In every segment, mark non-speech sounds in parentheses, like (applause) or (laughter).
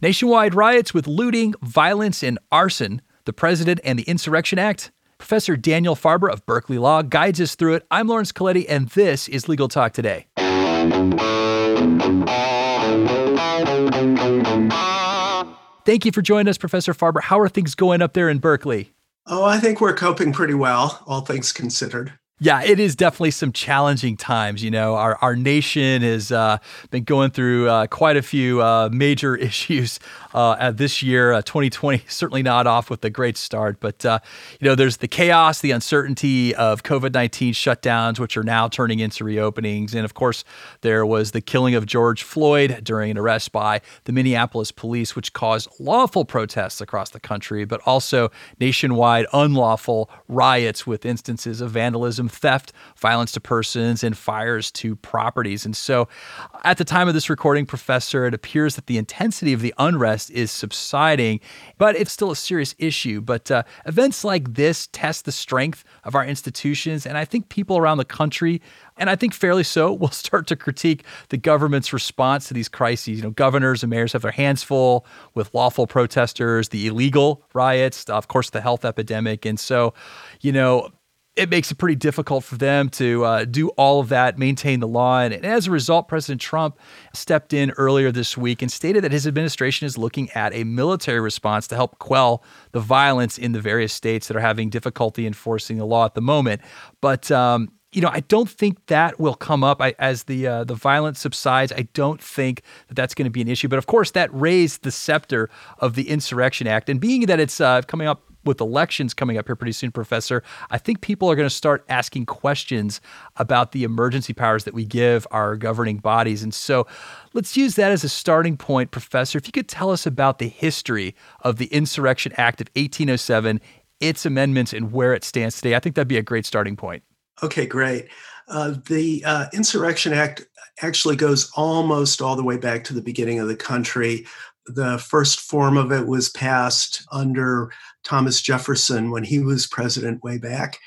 Nationwide riots with looting, violence, and arson, the President and the Insurrection Act. Professor Daniel Farber of Berkeley Law guides us through it. I'm Lawrence Colletti, and this is Legal Talk Today. Thank you for joining us, Professor Farber. How are things going up there in Berkeley? Oh, I think we're coping pretty well, all things considered. Yeah, it is definitely some challenging times. You know, our, our nation has uh, been going through uh, quite a few uh, major (laughs) issues uh, this year. 2020 uh, (laughs) certainly not off with a great start, but uh, you know, there's the chaos, the uncertainty of COVID 19 shutdowns, which are now turning into reopenings, and of course, there was the killing of George Floyd during an arrest by the Minneapolis police, which caused lawful protests across the country, but also nationwide unlawful riots with instances of vandalism theft, violence to persons, and fires to properties. And so, at the time of this recording, Professor, it appears that the intensity of the unrest is subsiding, but it's still a serious issue. But uh, events like this test the strength of our institutions, and I think people around the country and I think fairly so, (laughs) will start to critique the government's response to these crises. You know, governors and mayors have their hands full with lawful protesters, the illegal riots, of course, the health epidemic. And so, you know, it makes it pretty difficult for them to uh, do all of that, maintain the law. And, as a result, President Trump stepped in earlier this week and stated that his administration is looking at a military response to help quell the violence in the various states that are having difficulty enforcing the law at the moment. But um, you know, I don't think that will come up I, as the uh, the violence subsides. I don't think that that's going to be an issue. But of course, that raised the scepter of the Insurrection Act, and being that it's uh, coming up with elections coming up here pretty soon, Professor, I think people are going to start asking questions about the emergency powers that we give our governing bodies. And so let's use that as a starting point, Professor. If you could tell us about the history of the Insurrection Act of 1807, its amendments, and where it stands today, I think that'd be a great starting point. Okay, great. Uh, the uh, Insurrection Act actually goes almost all the way back to the beginning of the country. The first form of it was passed under Thomas Jefferson when he was president way back.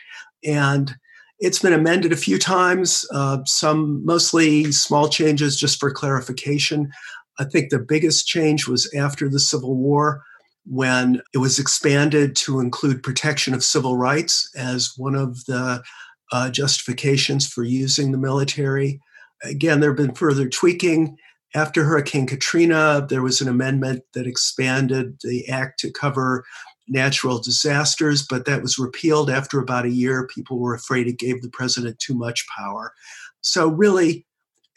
And it's been amended a few times, uh, some mostly small changes just for clarification. I think the biggest change was after the Civil War when it was expanded to include protection of civil rights as one of the uh, justifications for using the military. Again, there have been further tweaking. After Hurricane Katrina, there was an amendment that expanded the act to cover natural disasters, but that was repealed after about a year. People were afraid it gave the president too much power. So, really,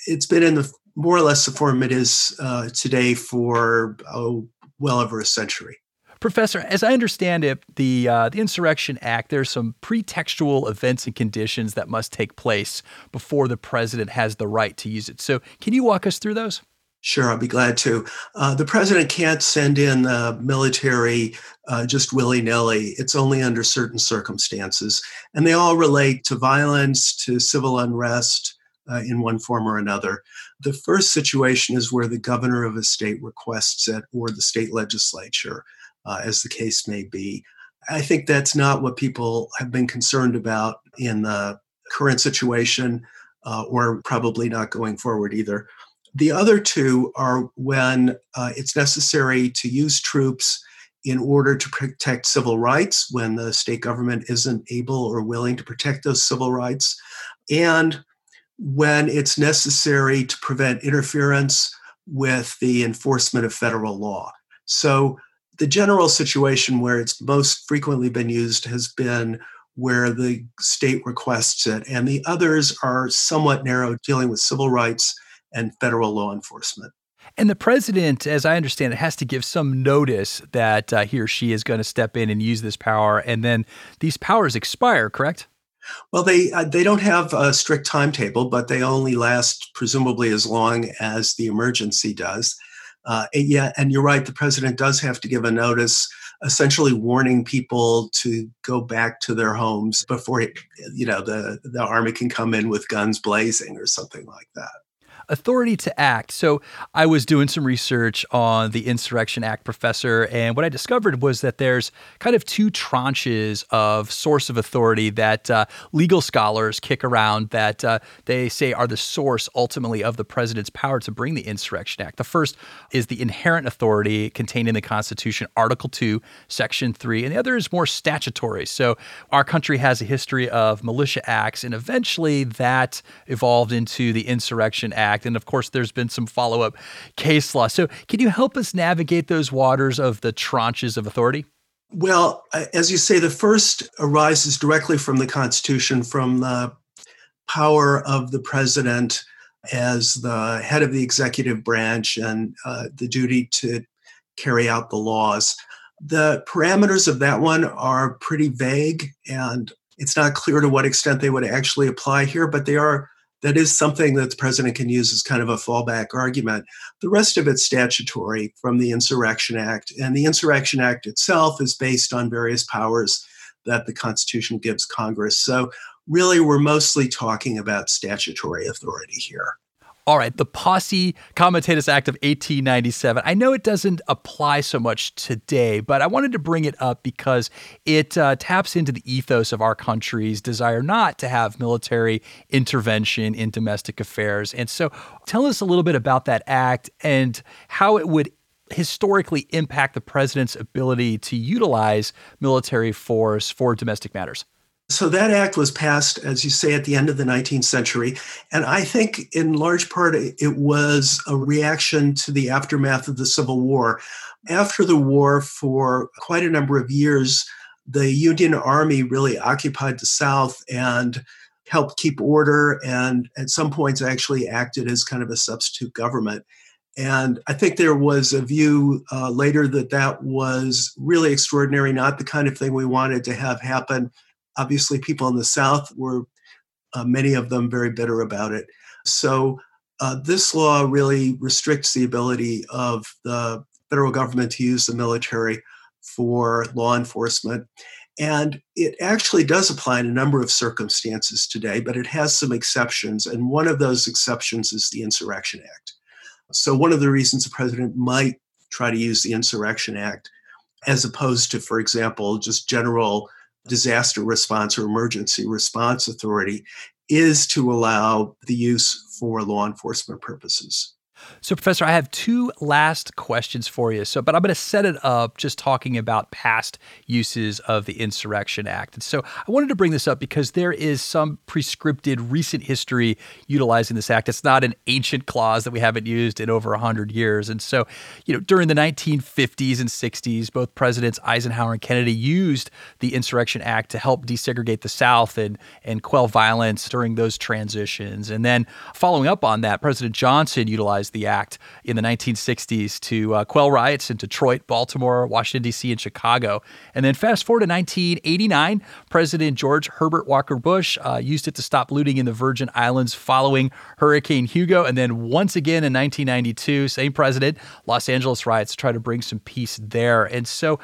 it's been in the more or less the form it is uh, today for oh, well over a century. Professor, as I understand it, the uh, the Insurrection Act, there's some pretextual events and conditions that must take place before the president has the right to use it. So, can you walk us through those? Sure, I'll be glad to. Uh, the president can't send in the military uh, just willy nilly. It's only under certain circumstances. And they all relate to violence, to civil unrest uh, in one form or another. The first situation is where the governor of a state requests it or the state legislature, uh, as the case may be. I think that's not what people have been concerned about in the current situation, uh, or probably not going forward either. The other two are when uh, it's necessary to use troops in order to protect civil rights, when the state government isn't able or willing to protect those civil rights, and when it's necessary to prevent interference with the enforcement of federal law. So, the general situation where it's most frequently been used has been where the state requests it, and the others are somewhat narrow, dealing with civil rights and federal law enforcement. And the president, as I understand it, has to give some notice that uh, he or she is going to step in and use this power, and then these powers expire. Correct? Well, they uh, they don't have a strict timetable, but they only last presumably as long as the emergency does. Uh, and yeah, and you're right. The president does have to give a notice, essentially warning people to go back to their homes before you know the the army can come in with guns blazing or something like that. Authority to act. So I was doing some research on the Insurrection Act, professor, and what I discovered was that there's kind of two tranches of source of authority that uh, legal scholars kick around that uh, they say are the source ultimately of the president's power to bring the Insurrection Act. The first is the inherent authority contained in the Constitution, Article 2, Section 3, and the other is more statutory. So our country has a history of militia acts, and eventually that evolved into the Insurrection Act. And of course, there's been some follow up case law. So, can you help us navigate those waters of the tranches of authority? Well, as you say, the first arises directly from the Constitution, from the power of the president as the head of the executive branch and uh, the duty to carry out the laws. The parameters of that one are pretty vague, and it's not clear to what extent they would actually apply here, but they are that is something that the president can use as kind of a fallback argument. The rest of it's statutory from the Insurrection Act, and the Insurrection Act itself is based on various powers that the Constitution gives Congress. So, really, we're mostly talking about statutory authority here. All right, the Posse Comitatus Act of 1897. I know it doesn't apply so much today, but I wanted to bring it up because it uh, taps into the ethos of our country's desire not to have military intervention in domestic affairs. And so, tell us a little bit about that act and how it would historically impact the president's ability to utilize military force for domestic matters. So that act was passed, as you say, at the end of the 19th century. And I think in large part it was a reaction to the aftermath of the Civil War. After the war, for quite a number of years, the Union Army really occupied the South and helped keep order, and at some points actually acted as kind of a substitute government. And I think there was a view uh, later that that was really extraordinary, not the kind of thing we wanted to have happen obviously people in the South were, uh, many of them, very bitter about it. So uh, this law really restricts the ability of the federal government to use the military for law enforcement. And it actually does apply in a number of circumstances today, but it has some exceptions. And one of those exceptions is the Insurrection Act. So, one of the reasons the president might try to use the Insurrection Act, as opposed to, for example, just general disaster response or emergency response authority is to allow the use for law enforcement purposes. So, Professor, I have two last questions for you. So, but I'm going to set it up just talking about past uses of the Insurrection Act. And so, I wanted to bring this up because there is some prescripted recent history utilizing this act. It's not an ancient clause that we haven't used in over 100 years. And so, you know, during the 1950s and 60s, both Presidents Eisenhower and Kennedy used the Insurrection Act to help desegregate the South and and quell violence during those transitions. And then, following up on that, President Johnson utilized the act in the 1960s to uh, quell riots in Detroit, Baltimore, Washington, D.C., and Chicago. And then fast forward to 1989, President George Herbert Walker Bush uh, used it to stop looting in the Virgin Islands following Hurricane Hugo. And then once again in 1992, same president, Los Angeles riots to try to bring some peace there. And so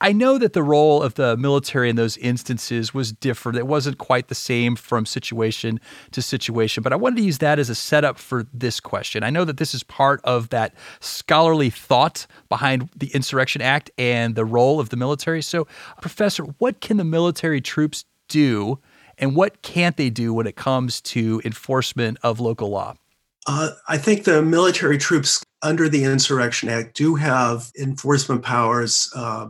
I know that the role of the military in those instances was different. It wasn't quite the same from situation to situation, but I wanted to use that as a setup for this question. I know that this is part of that scholarly thought behind the Insurrection Act and the role of the military. So, Professor, what can the military troops do and what can't they do when it comes to enforcement of local law? Uh, I think the military troops under the Insurrection Act do have enforcement powers. Uh,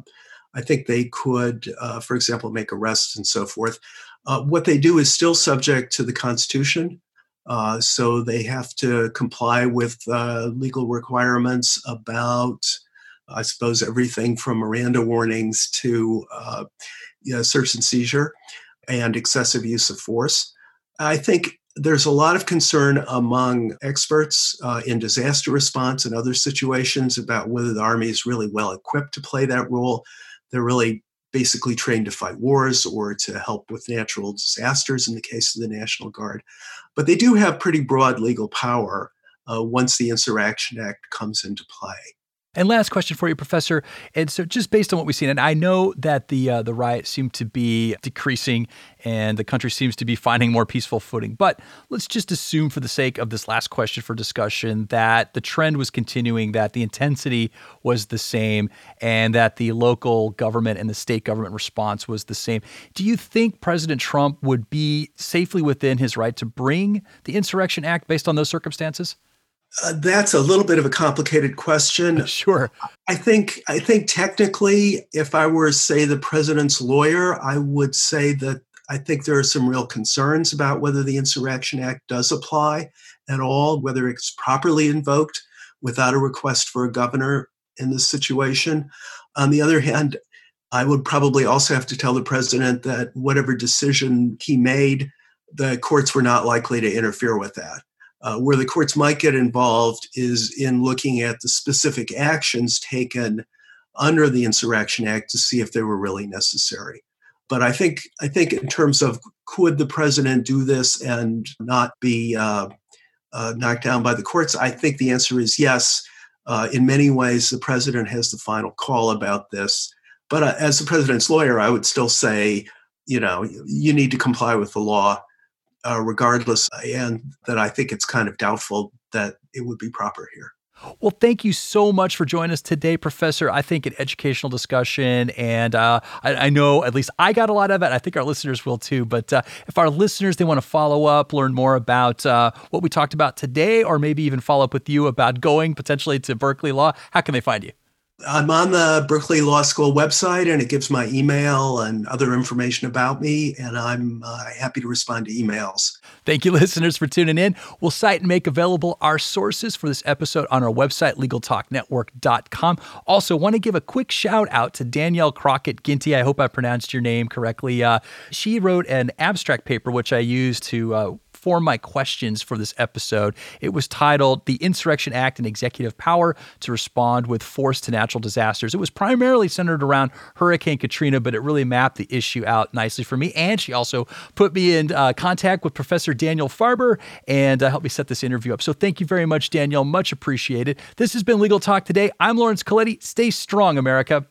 I think they could, uh, for example, make arrests and so forth. Uh, what they do is still subject to the Constitution. Uh, so they have to comply with uh, legal requirements about, I suppose, everything from Miranda warnings to uh, you know, search and seizure and excessive use of force. I think there's a lot of concern among experts uh, in disaster response and other situations about whether the Army is really well equipped to play that role. They're really basically trained to fight wars or to help with natural disasters in the case of the National Guard. But they do have pretty broad legal power uh, once the Insurrection Act comes into play. And last question for you, Professor. And so, just based on what we've seen, and I know that the uh, the riots seem to be decreasing, and the country seems to be finding more peaceful footing. But let's just assume, for the sake of this last question for discussion, that the trend was continuing, that the intensity was the same, and that the local government and the state government response was the same. Do you think President Trump would be safely within his right to bring the Insurrection Act based on those circumstances? Uh, that's a little bit of a complicated question. (laughs) Sure. I think I think technically, if I were say the president's lawyer, I would say that I think there are some real concerns about whether the Insurrection Act does apply at all, whether it's properly invoked without a request for a governor in this situation. On the other hand, I would probably also have to tell the president that whatever decision he made, the courts were not likely to interfere with that. Uh, where the courts might get involved is in looking at the specific actions taken under the Insurrection Act to see if they were really necessary. But I think I think in terms of could the president do this and not be uh, uh, knocked down by the courts, I think the answer is yes. Uh, in many ways, the president has the final call about this. But uh, as the president's lawyer, I would still say, you know, you need to comply with the law uh, regardless, and that I think it's kind of doubtful that it would be proper here. Well, thank you so much for joining us today, Professor. I think an educational discussion, and uh, I, I, know at least I got a lot of it. I think our listeners will too. But uh, if our listeners they want to follow up, learn more about uh, what we talked about today, or maybe even follow up with you about going potentially to Berkeley Law, how can they find you? I'm on the Berkeley Law School website, and it gives my email and other information about me. And I'm uh, happy to respond to emails. Thank you, (laughs) listeners, for tuning in. We'll cite and make available our sources for this episode on our website, LegalTalkNetwork.com. Also, want to give a quick shout out to Danielle Crockett Ginty. I hope I pronounced your name correctly. Uh, she wrote an abstract paper, which I used to uh, form my questions for this episode. It was titled The Insurrection Act and Executive Power to Respond with Force to Natural Disasters. It was primarily centered around Hurricane Katrina, but it really mapped the issue out nicely for me. And she also put me in uh, contact with Professor Daniel Farber and uh, helped me set this interview up. So thank you very much, Danielle. Much appreciated. This has been Legal Talk Today. I'm Lawrence Colletti. Stay strong, America.